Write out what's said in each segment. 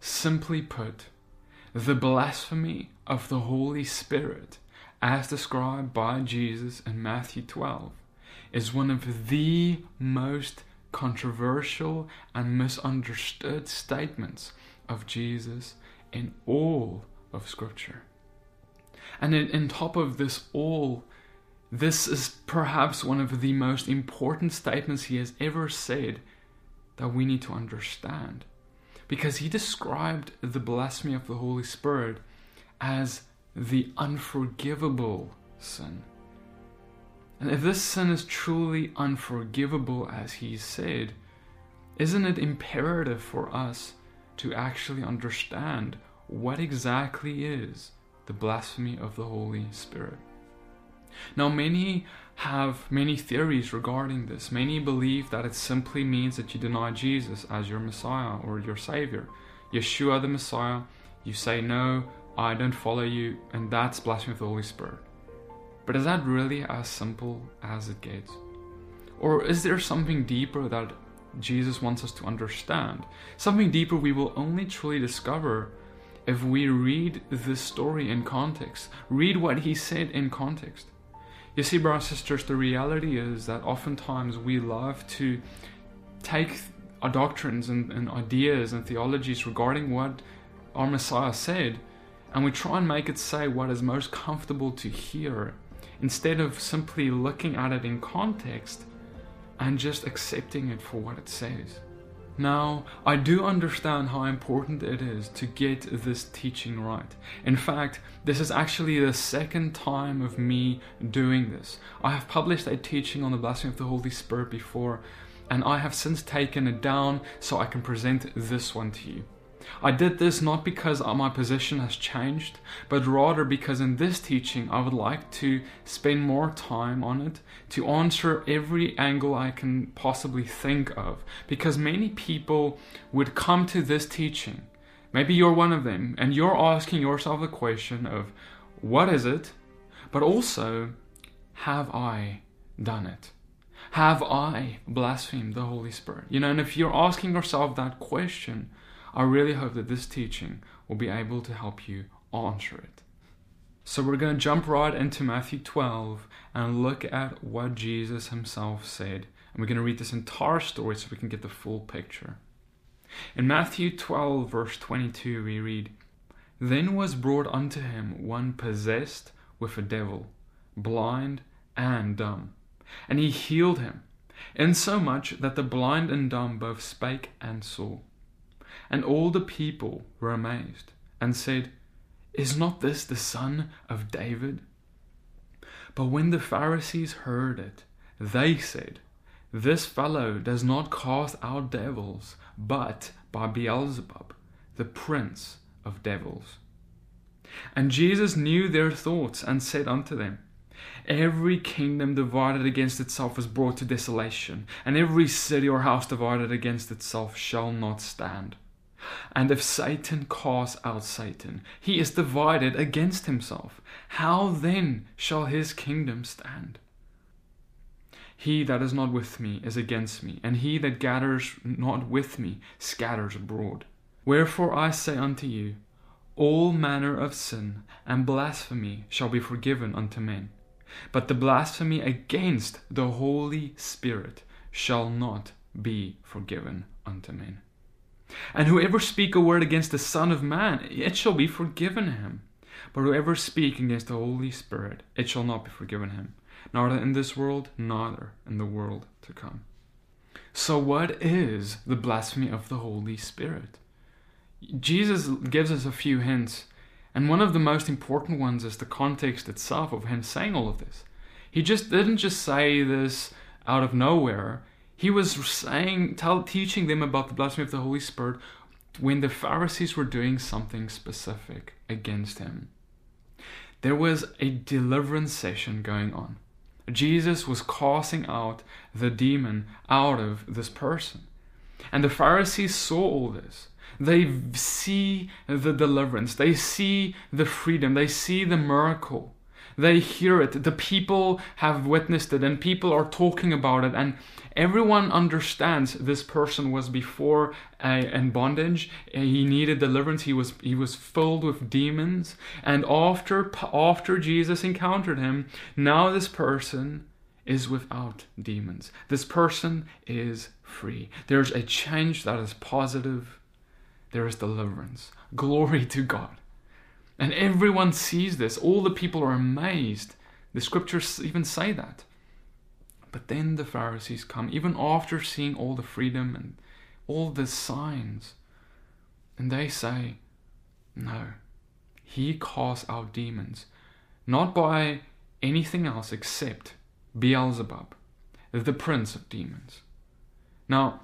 Simply put, the blasphemy of the Holy Spirit, as described by Jesus in Matthew 12, is one of the most controversial and misunderstood statements of Jesus in all of Scripture. And in, in top of this all, this is perhaps one of the most important statements he has ever said that we need to understand. Because he described the blasphemy of the Holy Spirit as the unforgivable sin. And if this sin is truly unforgivable, as he said, isn't it imperative for us to actually understand what exactly is the blasphemy of the Holy Spirit? Now, many have many theories regarding this. Many believe that it simply means that you deny Jesus as your Messiah or your Savior. Yeshua the Messiah, you say, No, I don't follow you, and that's blasphemy of the Holy Spirit. But is that really as simple as it gets? Or is there something deeper that Jesus wants us to understand? Something deeper we will only truly discover if we read this story in context, read what he said in context. You see, brothers and sisters, the reality is that oftentimes we love to take our doctrines and, and ideas and theologies regarding what our Messiah said, and we try and make it say what is most comfortable to hear, instead of simply looking at it in context and just accepting it for what it says. Now, I do understand how important it is to get this teaching right. In fact, this is actually the second time of me doing this. I have published a teaching on the blessing of the Holy Spirit before, and I have since taken it down so I can present this one to you. I did this not because my position has changed, but rather because in this teaching I would like to spend more time on it to answer every angle I can possibly think of. Because many people would come to this teaching, maybe you're one of them, and you're asking yourself the question of what is it, but also have I done it? Have I blasphemed the Holy Spirit? You know, and if you're asking yourself that question, I really hope that this teaching will be able to help you answer it. So we're going to jump right into Matthew 12 and look at what Jesus himself said. And we're going to read this entire story so we can get the full picture. In Matthew 12, verse 22, we read, Then was brought unto him one possessed with a devil, blind and dumb. And he healed him, insomuch that the blind and dumb both spake and saw. And all the people were amazed, and said, Is not this the son of David? But when the Pharisees heard it, they said, This fellow does not cast out devils, but by Beelzebub, the prince of devils. And Jesus knew their thoughts, and said unto them, Every kingdom divided against itself is brought to desolation, and every city or house divided against itself shall not stand. And if Satan cast out Satan, he is divided against himself. How then shall his kingdom stand? He that is not with me is against me, and he that gathers not with me scatters abroad. Wherefore I say unto you, all manner of sin and blasphemy shall be forgiven unto men, but the blasphemy against the Holy Spirit shall not be forgiven unto men. And whoever speak a word against the Son of Man, it shall be forgiven him. But whoever speak against the Holy Spirit, it shall not be forgiven him, neither in this world, neither in the world to come. So, what is the blasphemy of the Holy Spirit? Jesus gives us a few hints, and one of the most important ones is the context itself of him saying all of this. He just didn't just say this out of nowhere. He was saying, tell, teaching them about the blasphemy of the Holy Spirit when the Pharisees were doing something specific against him. There was a deliverance session going on. Jesus was casting out the demon out of this person. And the Pharisees saw all this. They see the deliverance, they see the freedom, they see the miracle. They hear it. The people have witnessed it, and people are talking about it. And Everyone understands this person was before uh, in bondage. Uh, he needed deliverance. He was he was filled with demons. And after after Jesus encountered him, now this person is without demons. This person is free. There's a change that is positive. There is deliverance. Glory to God. And everyone sees this. All the people are amazed. The scriptures even say that. But then the Pharisees come, even after seeing all the freedom and all the signs, and they say, No, he casts out demons, not by anything else except Beelzebub, the prince of demons. Now,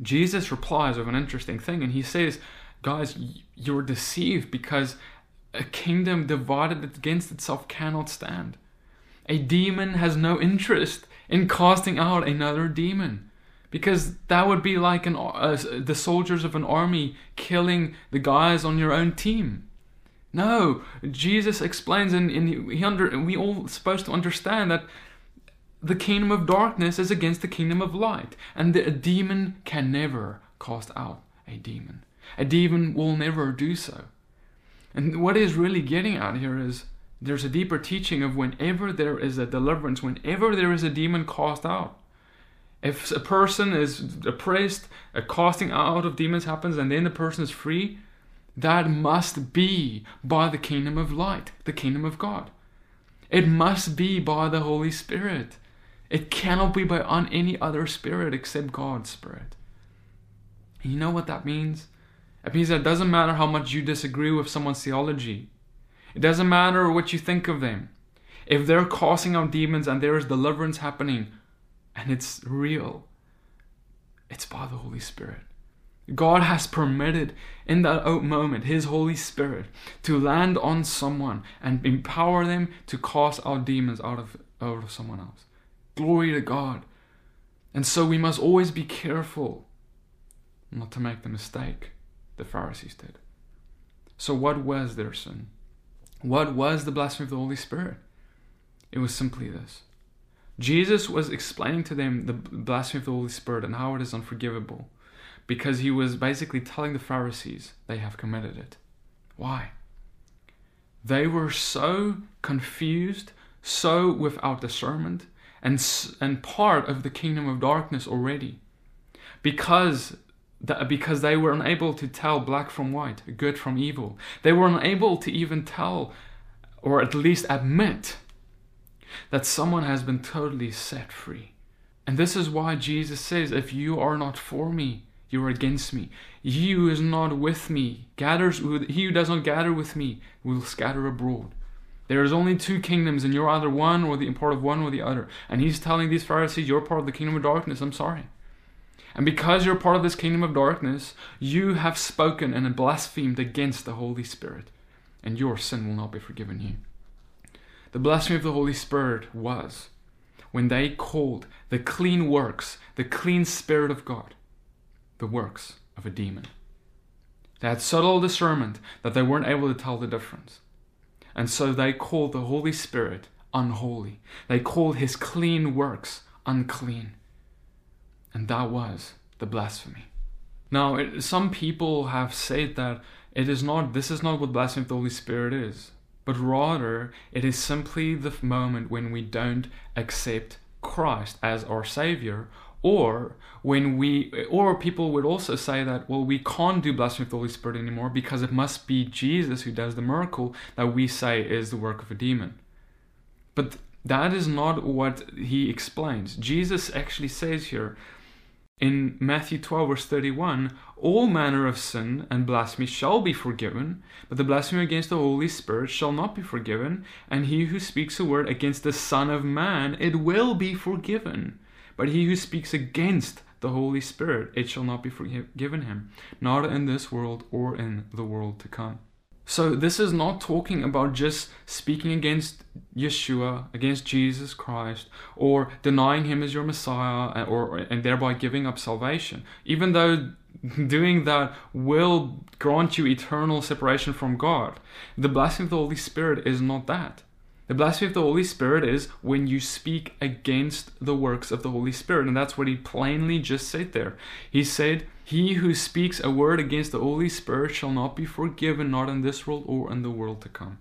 Jesus replies with an interesting thing, and he says, Guys, you're deceived because a kingdom divided against itself cannot stand. A demon has no interest in casting out another demon. Because that would be like an, uh, the soldiers of an army killing the guys on your own team. No, Jesus explains, and, and he under, we all supposed to understand that the kingdom of darkness is against the kingdom of light, and a demon can never cast out a demon. A demon will never do so. And what is really getting at here is there's a deeper teaching of whenever there is a deliverance, whenever there is a demon cast out. If a person is oppressed, a casting out of demons happens, and then the person is free, that must be by the kingdom of light, the kingdom of God. It must be by the Holy Spirit. It cannot be by on any other spirit except God's spirit. And you know what that means? It means that it doesn't matter how much you disagree with someone's theology. It doesn't matter what you think of them. If they're casting out demons and there is deliverance happening and it's real, it's by the Holy Spirit. God has permitted in that moment His Holy Spirit to land on someone and empower them to cast out demons out of, out of someone else. Glory to God. And so we must always be careful not to make the mistake the Pharisees did. So, what was their sin? What was the blasphemy of the Holy Spirit? It was simply this Jesus was explaining to them the blasphemy of the Holy Spirit and how it is unforgivable because he was basically telling the Pharisees they have committed it. Why? They were so confused, so without discernment, and, and part of the kingdom of darkness already. Because that because they were unable to tell black from white, good from evil. They were unable to even tell, or at least admit, that someone has been totally set free. And this is why Jesus says, If you are not for me, you are against me. He who is not with me gathers, he who does not gather with me will scatter abroad. There is only two kingdoms, and you're either one or the part of one or the other. And he's telling these Pharisees, You're part of the kingdom of darkness. I'm sorry. And because you're part of this kingdom of darkness, you have spoken and blasphemed against the Holy Spirit, and your sin will not be forgiven you. The blasphemy of the Holy Spirit was when they called the clean works, the clean Spirit of God, the works of a demon. They had subtle discernment that they weren't able to tell the difference. And so they called the Holy Spirit unholy. They called his clean works unclean. And that was the blasphemy. Now, it, some people have said that it is not, this is not what blasphemy of the Holy Spirit is, but rather it is simply the moment when we don't accept Christ as our Savior, or when we, or people would also say that, well, we can't do blasphemy of the Holy Spirit anymore because it must be Jesus who does the miracle that we say is the work of a demon. But that is not what he explains. Jesus actually says here in Matthew 12, verse 31, all manner of sin and blasphemy shall be forgiven, but the blasphemy against the Holy Spirit shall not be forgiven, and he who speaks a word against the Son of Man, it will be forgiven. But he who speaks against the Holy Spirit, it shall not be forgiven him, not in this world or in the world to come. So this is not talking about just speaking against Yeshua, against Jesus Christ, or denying him as your Messiah, or and thereby giving up salvation. Even though doing that will grant you eternal separation from God, the blessing of the Holy Spirit is not that. The blasphemy of the Holy Spirit is when you speak against the works of the Holy Spirit. And that's what he plainly just said there. He said, He who speaks a word against the Holy Spirit shall not be forgiven, not in this world or in the world to come.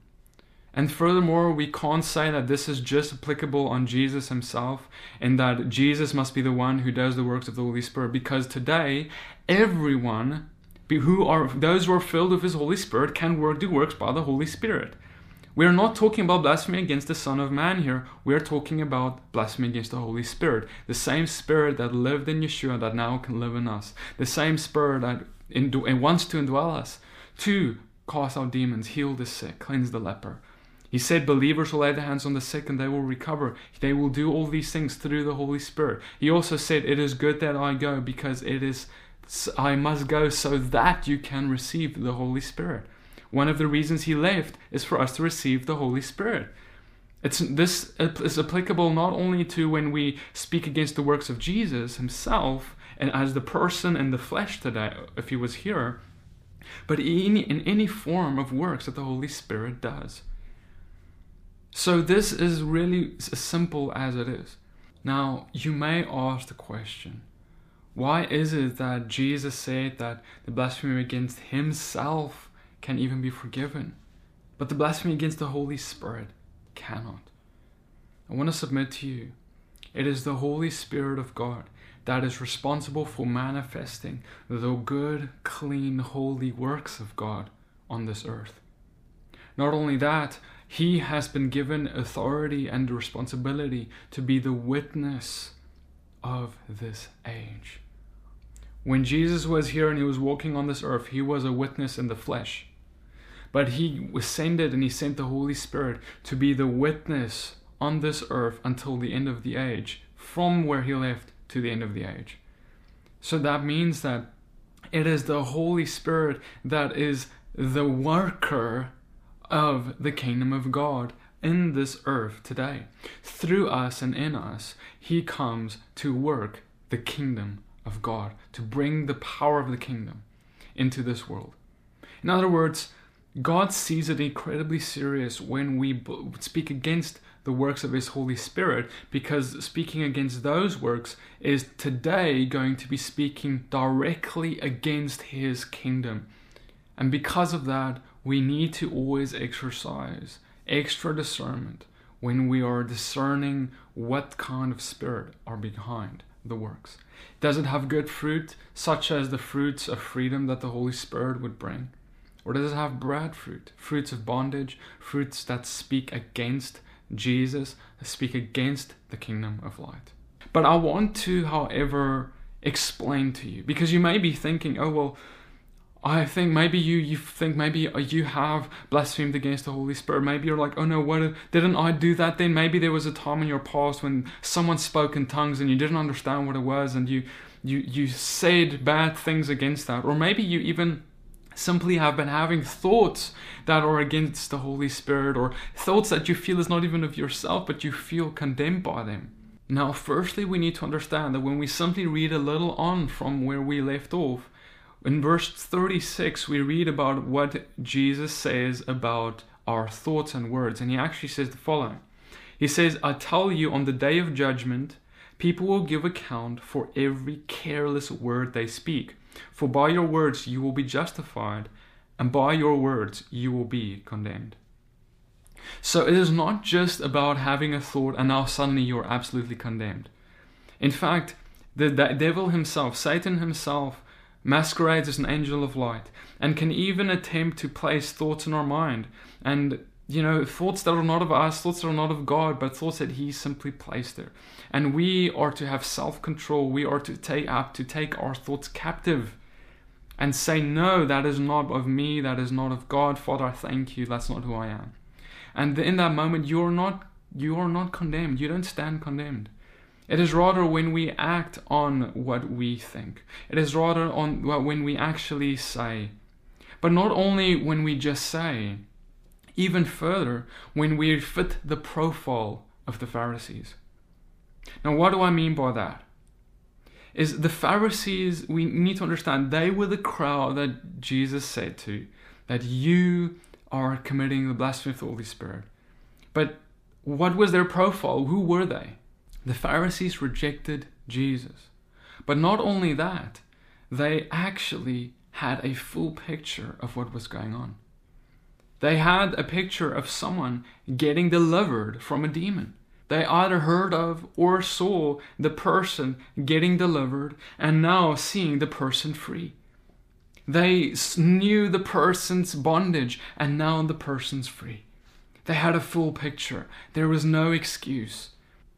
And furthermore, we can't say that this is just applicable on Jesus himself and that Jesus must be the one who does the works of the Holy Spirit because today everyone who are those who are filled with his Holy Spirit can work do works by the Holy Spirit. We are not talking about blasphemy against the Son of Man here. We are talking about blasphemy against the Holy Spirit. The same Spirit that lived in Yeshua that now can live in us. The same Spirit that indw- wants to indwell us to cast out demons, heal the sick, cleanse the leper. He said believers will lay their hands on the sick and they will recover. They will do all these things through the Holy Spirit. He also said, It is good that I go because it is I must go so that you can receive the Holy Spirit. One of the reasons he left is for us to receive the Holy Spirit. It's, this is applicable not only to when we speak against the works of Jesus himself and as the person in the flesh today, if he was here, but in, in any form of works that the Holy Spirit does. So, this is really as simple as it is. Now, you may ask the question why is it that Jesus said that the blasphemy against himself can even be forgiven, but the blasphemy against the Holy Spirit cannot? I want to submit to you it is the Holy Spirit of God that is responsible for manifesting the good, clean, holy works of God on this earth. Not only that, he has been given authority and responsibility to be the witness of this age. When Jesus was here and he was walking on this earth, he was a witness in the flesh. But he ascended and he sent the Holy Spirit to be the witness on this earth until the end of the age, from where he left to the end of the age. So that means that it is the Holy Spirit that is the worker of the kingdom of God in this earth today. Through us and in us, He comes to work the kingdom of God, to bring the power of the kingdom into this world. In other words, God sees it incredibly serious when we speak against the works of His Holy Spirit, because speaking against those works is today going to be speaking directly against His kingdom. And because of that, we need to always exercise extra discernment when we are discerning what kind of spirit are behind the works. Does it have good fruit, such as the fruits of freedom that the Holy Spirit would bring? Or does it have bad fruit, fruits of bondage, fruits that speak against Jesus, that speak against the kingdom of light? But I want to, however, explain to you, because you may be thinking, oh, well, I think maybe you you think maybe you have blasphemed against the Holy Spirit. Maybe you're like, oh no, what didn't I do that? Then maybe there was a time in your past when someone spoke in tongues and you didn't understand what it was, and you you you said bad things against that, or maybe you even simply have been having thoughts that are against the Holy Spirit, or thoughts that you feel is not even of yourself, but you feel condemned by them. Now, firstly, we need to understand that when we simply read a little on from where we left off in verse 36, we read about what Jesus says about our thoughts and words, and he actually says the following He says, I tell you, on the day of judgment, people will give account for every careless word they speak. For by your words you will be justified, and by your words you will be condemned. So it is not just about having a thought and now suddenly you're absolutely condemned. In fact, the, the devil himself, Satan himself, masquerades as an angel of light, and can even attempt to place thoughts in our mind. And, you know, thoughts that are not of us, thoughts that are not of God, but thoughts that He simply placed there. And we are to have self control. We are to take up, uh, to take our thoughts captive and say, No, that is not of me, that is not of God. Father, I thank you, that's not who I am. And in that moment, you are not you are not condemned. You don't stand condemned. It is rather when we act on what we think. It is rather on when we actually say. But not only when we just say, even further, when we fit the profile of the Pharisees. Now, what do I mean by that? Is the Pharisees, we need to understand, they were the crowd that Jesus said to, that you are committing the blasphemy of the Holy Spirit. But what was their profile? Who were they? The Pharisees rejected Jesus. But not only that, they actually had a full picture of what was going on. They had a picture of someone getting delivered from a demon. They either heard of or saw the person getting delivered and now seeing the person free. They knew the person's bondage and now the person's free. They had a full picture. There was no excuse.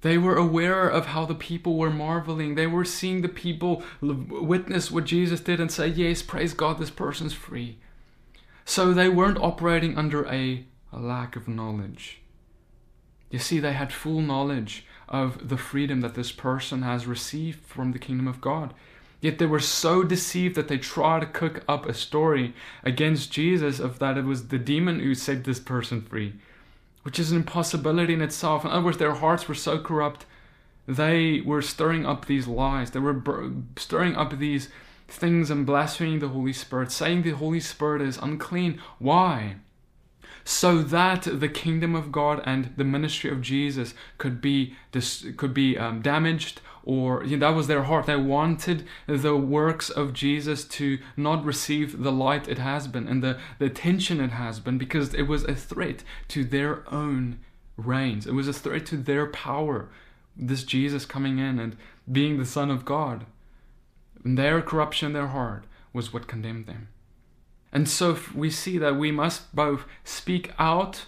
They were aware of how the people were marveling. They were seeing the people witness what Jesus did and say, Yes, praise God, this person's free. So they weren't operating under a, lack of knowledge. You see, they had full knowledge of the freedom that this person has received from the kingdom of God. Yet they were so deceived that they tried to cook up a story against Jesus of that it was the demon who set this person free which is an impossibility in itself. In other words, their hearts were so corrupt, they were stirring up these lies. They were stirring up these things and blaspheming the Holy Spirit, saying the Holy Spirit is unclean. Why? So that the kingdom of God and the ministry of Jesus could be dis- could be um, damaged or you know, that was their heart. They wanted the works of Jesus to not receive the light it has been and the, the attention it has been because it was a threat to their own reigns. It was a threat to their power. This Jesus coming in and being the Son of God. And their corruption in their heart was what condemned them. And so we see that we must both speak out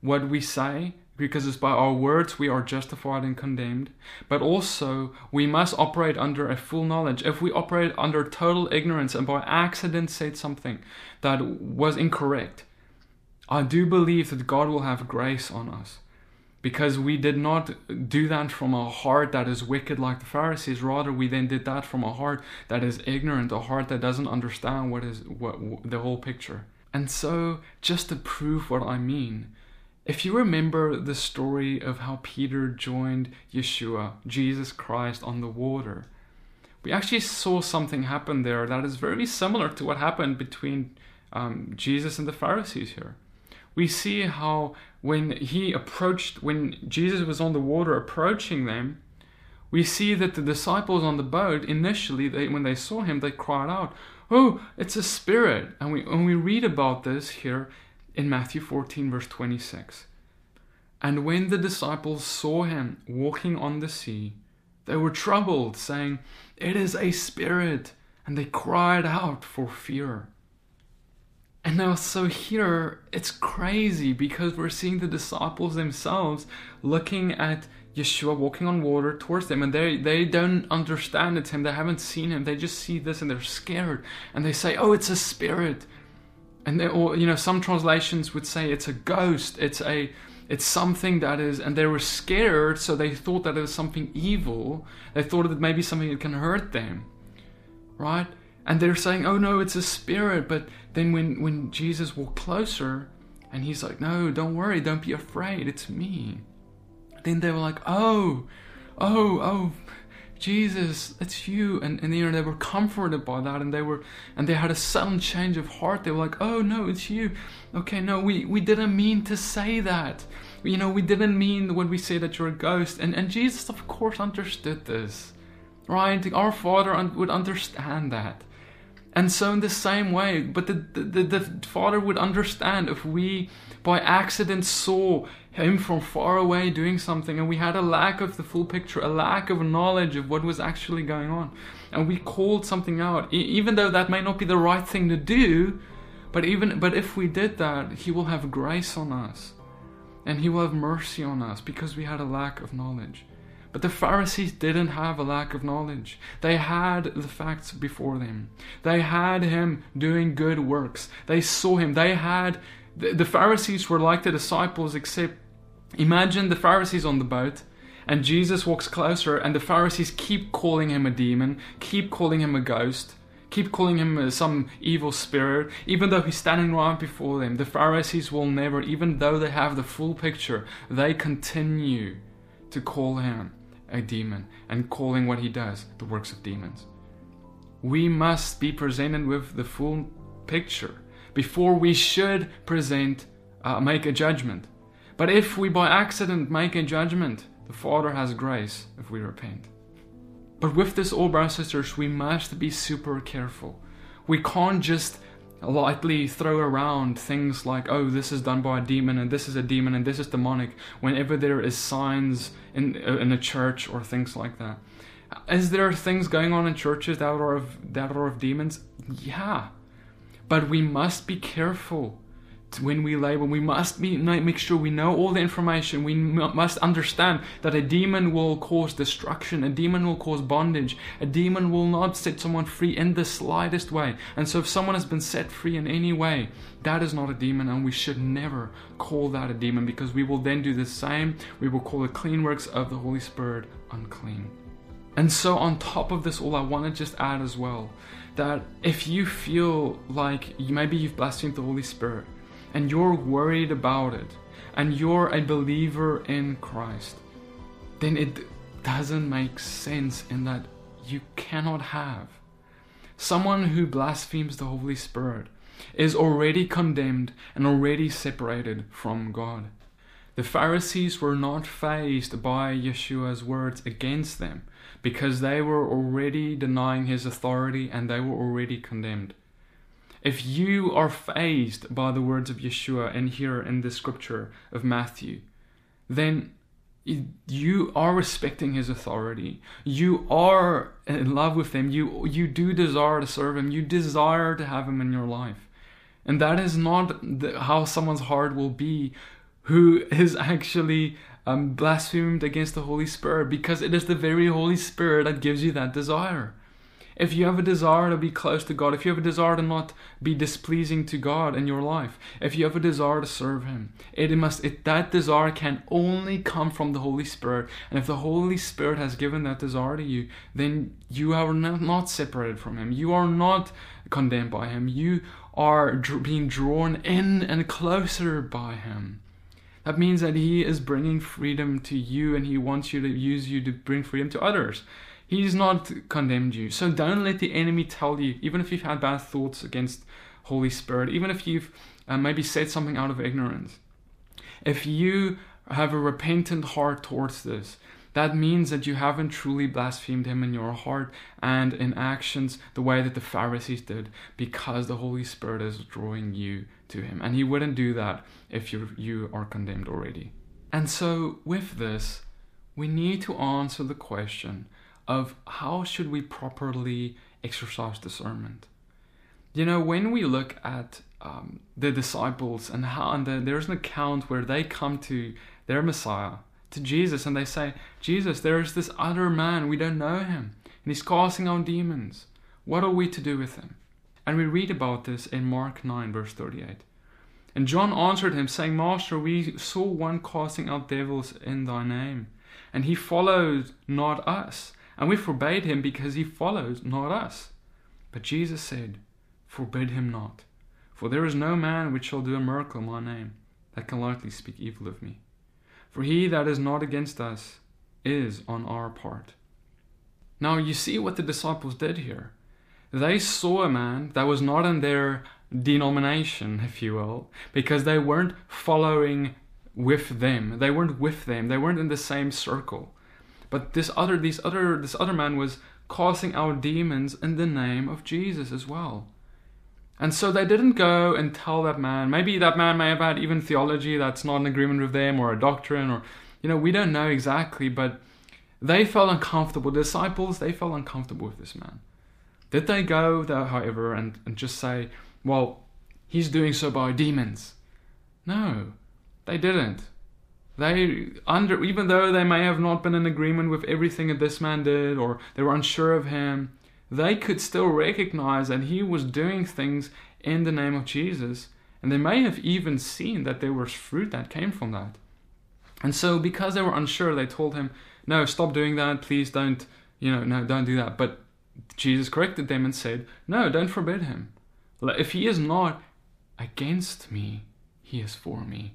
what we say because it's by our words we are justified and condemned, but also we must operate under a full knowledge. If we operate under total ignorance and by accident said something that was incorrect, I do believe that God will have grace on us because we did not do that from a heart that is wicked like the Pharisees. Rather, we then did that from a heart that is ignorant, a heart that doesn't understand what is what the whole picture. And so, just to prove what I mean, if you remember the story of how Peter joined Yeshua, Jesus Christ, on the water, we actually saw something happen there that is very similar to what happened between um, Jesus and the Pharisees here. We see how when he approached, when Jesus was on the water approaching them, we see that the disciples on the boat initially, they, when they saw him, they cried out, "Oh, it's a spirit!" And we and we read about this here in Matthew 14, verse 26. And when the disciples saw him walking on the sea, they were troubled, saying, It is a spirit, and they cried out for fear. And now, so here, it's crazy because we're seeing the disciples themselves looking at Yeshua walking on water towards them, and they, they don't understand it's him. They haven't seen him. They just see this and they're scared. And they say, Oh, it's a spirit and they, or you know some translations would say it's a ghost it's a it's something that is and they were scared so they thought that it was something evil they thought that maybe something that can hurt them right and they're saying oh no it's a spirit but then when when jesus walked closer and he's like no don't worry don't be afraid it's me then they were like oh oh oh Jesus, it's you. And, and you know, they were comforted by that and they were and they had a sudden change of heart. They were like, Oh no, it's you. Okay, no, we, we didn't mean to say that. You know, we didn't mean when we say that you're a ghost. And and Jesus of course understood this. Right? Our Father un- would understand that. And so in the same way, but the, the, the, the Father would understand if we by accident saw him from far away doing something and we had a lack of the full picture a lack of knowledge of what was actually going on and we called something out even though that may not be the right thing to do but even but if we did that he will have grace on us and he will have mercy on us because we had a lack of knowledge but the Pharisees didn't have a lack of knowledge. They had the facts before them. They had him doing good works. They saw him. They had the, Pharisees were like the disciples, except imagine the Pharisees on the boat, and Jesus walks closer, and the Pharisees keep calling him a demon, keep calling him a ghost, keep calling him uh, some evil spirit, even though he's standing right before them. The Pharisees will never, even though they have the full picture, they continue to call him a demon and calling what he does the works of demons. We must be presented with the full picture before we should present, uh, make a judgment. But if we by accident make a judgment, the Father has grace if we repent. But with this, all brothers and sisters, we must be super careful. We can't just lightly throw around things like, oh, this is done by a demon, and this is a demon, and this is demonic, whenever there is signs in, uh, in a church or things like that. Is there things going on in churches that are of, that are of demons? Yeah. But we must be careful when we label, we must be, make sure we know all the information. We must understand that a demon will cause destruction, a demon will cause bondage, a demon will not set someone free in the slightest way. And so, if someone has been set free in any way, that is not a demon, and we should never call that a demon because we will then do the same. We will call the clean works of the Holy Spirit unclean. And so, on top of this, all I want to just add as well that if you feel like maybe you've blasphemed the Holy Spirit, and you're worried about it and you're a believer in Christ, then it doesn't make sense in that you cannot have. Someone who blasphemes the Holy Spirit is already condemned and already separated from God. The Pharisees were not fazed by Yeshua's words against them because they were already denying his authority and they were already condemned. If you are fazed by the words of Yeshua and here in the scripture of Matthew, then you are respecting his authority. You are in love with him. You you do desire to serve him. You desire to have him in your life. And that is not the, how someone's heart will be who is actually um, blasphemed against the Holy Spirit because it is the very Holy Spirit that gives you that desire. If you have a desire to be close to God, if you have a desire to not be displeasing to God in your life, if you have a desire to serve Him, it must it, that desire can only come from the Holy Spirit. And if the Holy Spirit has given that desire to you, then you are not, separated from Him. You are not condemned by Him. You are dr- being drawn in and closer by Him. That means that He is bringing freedom to you and He wants you to use you to bring freedom to others. He's not condemned you. So don't let the enemy tell you, even if you've had bad thoughts against Holy Spirit, even if you've uh, maybe said something out of ignorance. If you have a repentant heart towards this, that means that you haven't truly blasphemed him in your heart and in actions the way that the Pharisees did because the Holy Spirit is drawing you to him. And he wouldn't do that if you you are condemned already. And so with this, we need to answer the question of how should we properly exercise discernment. You know, when we look at um, the disciples and how, and the, there's an account where they come to their Messiah, to Jesus, and they say, Jesus, there is this other man, we don't know him, and he's casting out demons. What are we to do with him? And we read about this in Mark 9, verse 38. And John answered him, saying, Master, we saw one casting out devils in thy name, and he followed not us and we forbade him because he follows not us. But Jesus said, Forbid him not, for there is no man which shall do a miracle in my name that can lightly speak evil of me. For he that is not against us is on our part. Now you see what the disciples did here. They saw a man that was not in their denomination, if you will, because they weren't following with them. They weren't with them. They weren't in the same circle. But this other, these other, this other man was casting out demons in the name of Jesus as well. And so they didn't go and tell that man. Maybe that man may have had even theology that's not in agreement with them, or a doctrine, or you know, we don't know exactly. But they felt uncomfortable. The disciples they felt uncomfortable with this man. Did they go there, however, and, and just say, "Well, he's doing so by demons"? No, they didn't. They under even though they may have not been in agreement with everything that this man did or they were unsure of him, they could still recognize that he was doing things in the name of Jesus. And they may have even seen that there was fruit that came from that. And so because they were unsure, they told him, No, stop doing that, please don't you know, no, don't do that. But Jesus corrected them and said, No, don't forbid him. If he is not against me, he is for me.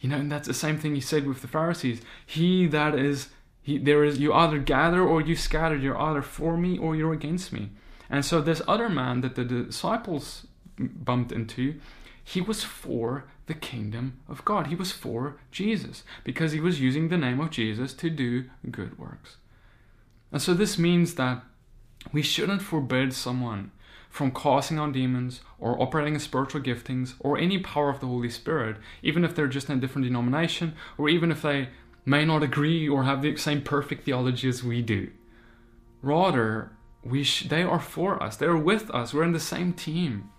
You know, and that's the same thing he said with the Pharisees. He that is, he, there is, you either gather or you scatter. You're either for me or you're against me. And so this other man that the disciples bumped into, he was for the kingdom of God. He was for Jesus because he was using the name of Jesus to do good works. And so this means that we shouldn't forbid someone from casting on demons or operating in spiritual giftings or any power of the Holy Spirit, even if they're just in a different denomination or even if they may not agree or have the same perfect theology as we do. Rather, we sh- they are for us, they are with us, we're in the same team.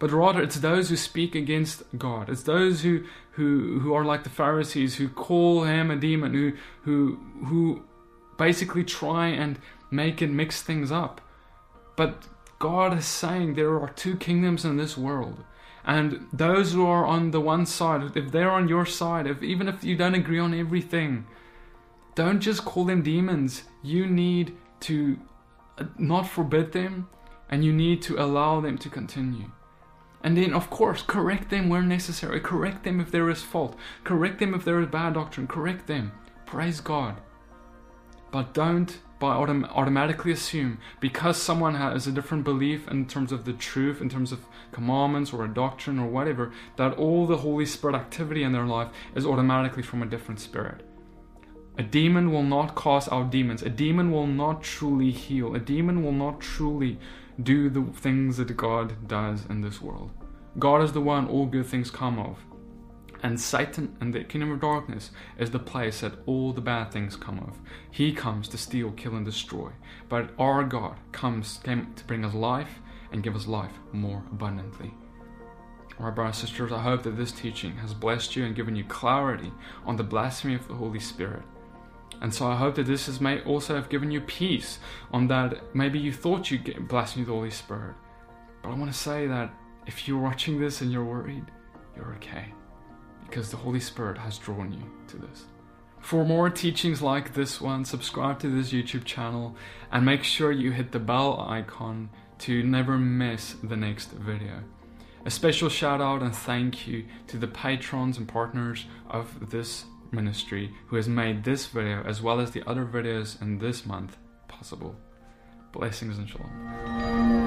But rather, it's those who speak against God. It's those who, who, who are like the Pharisees, who call him a demon, who, who, who basically try and make and mix things up. But God is saying there are two kingdoms in this world. And those who are on the one side, if they're on your side, if even if you don't agree on everything, don't just call them demons. You need to uh, not forbid them and you need to allow them to continue. And then, of course, correct them where necessary. Correct them if there is fault. Correct them if there is bad doctrine. Correct them. Praise God. But don't by autom- automatically assume because someone has a different belief in terms of the truth, in terms of commandments or a doctrine or whatever, that all the Holy Spirit activity in their life is automatically from a different spirit. A demon will not cause out demons. A demon will not truly heal. A demon will not truly do the things that God does in this world. God is the one all good things come of. And Satan and the kingdom of darkness is the place that all the bad things come of. He comes to steal, kill, and destroy. But our God comes came to bring us life and give us life more abundantly. Alright, brothers and sisters, I hope that this teaching has blessed you and given you clarity on the blasphemy of the Holy Spirit. And so I hope that this has may also have given you peace on that maybe you thought you get blasphemy the Holy Spirit. But I want to say that if you're watching this and you're worried, you're okay because the Holy Spirit has drawn you to this. For more teachings like this one, subscribe to this YouTube channel and make sure you hit the bell icon to never miss the next video. A special shout out and thank you to the patrons and partners of this ministry who has made this video as well as the other videos in this month possible. Blessings and shalom.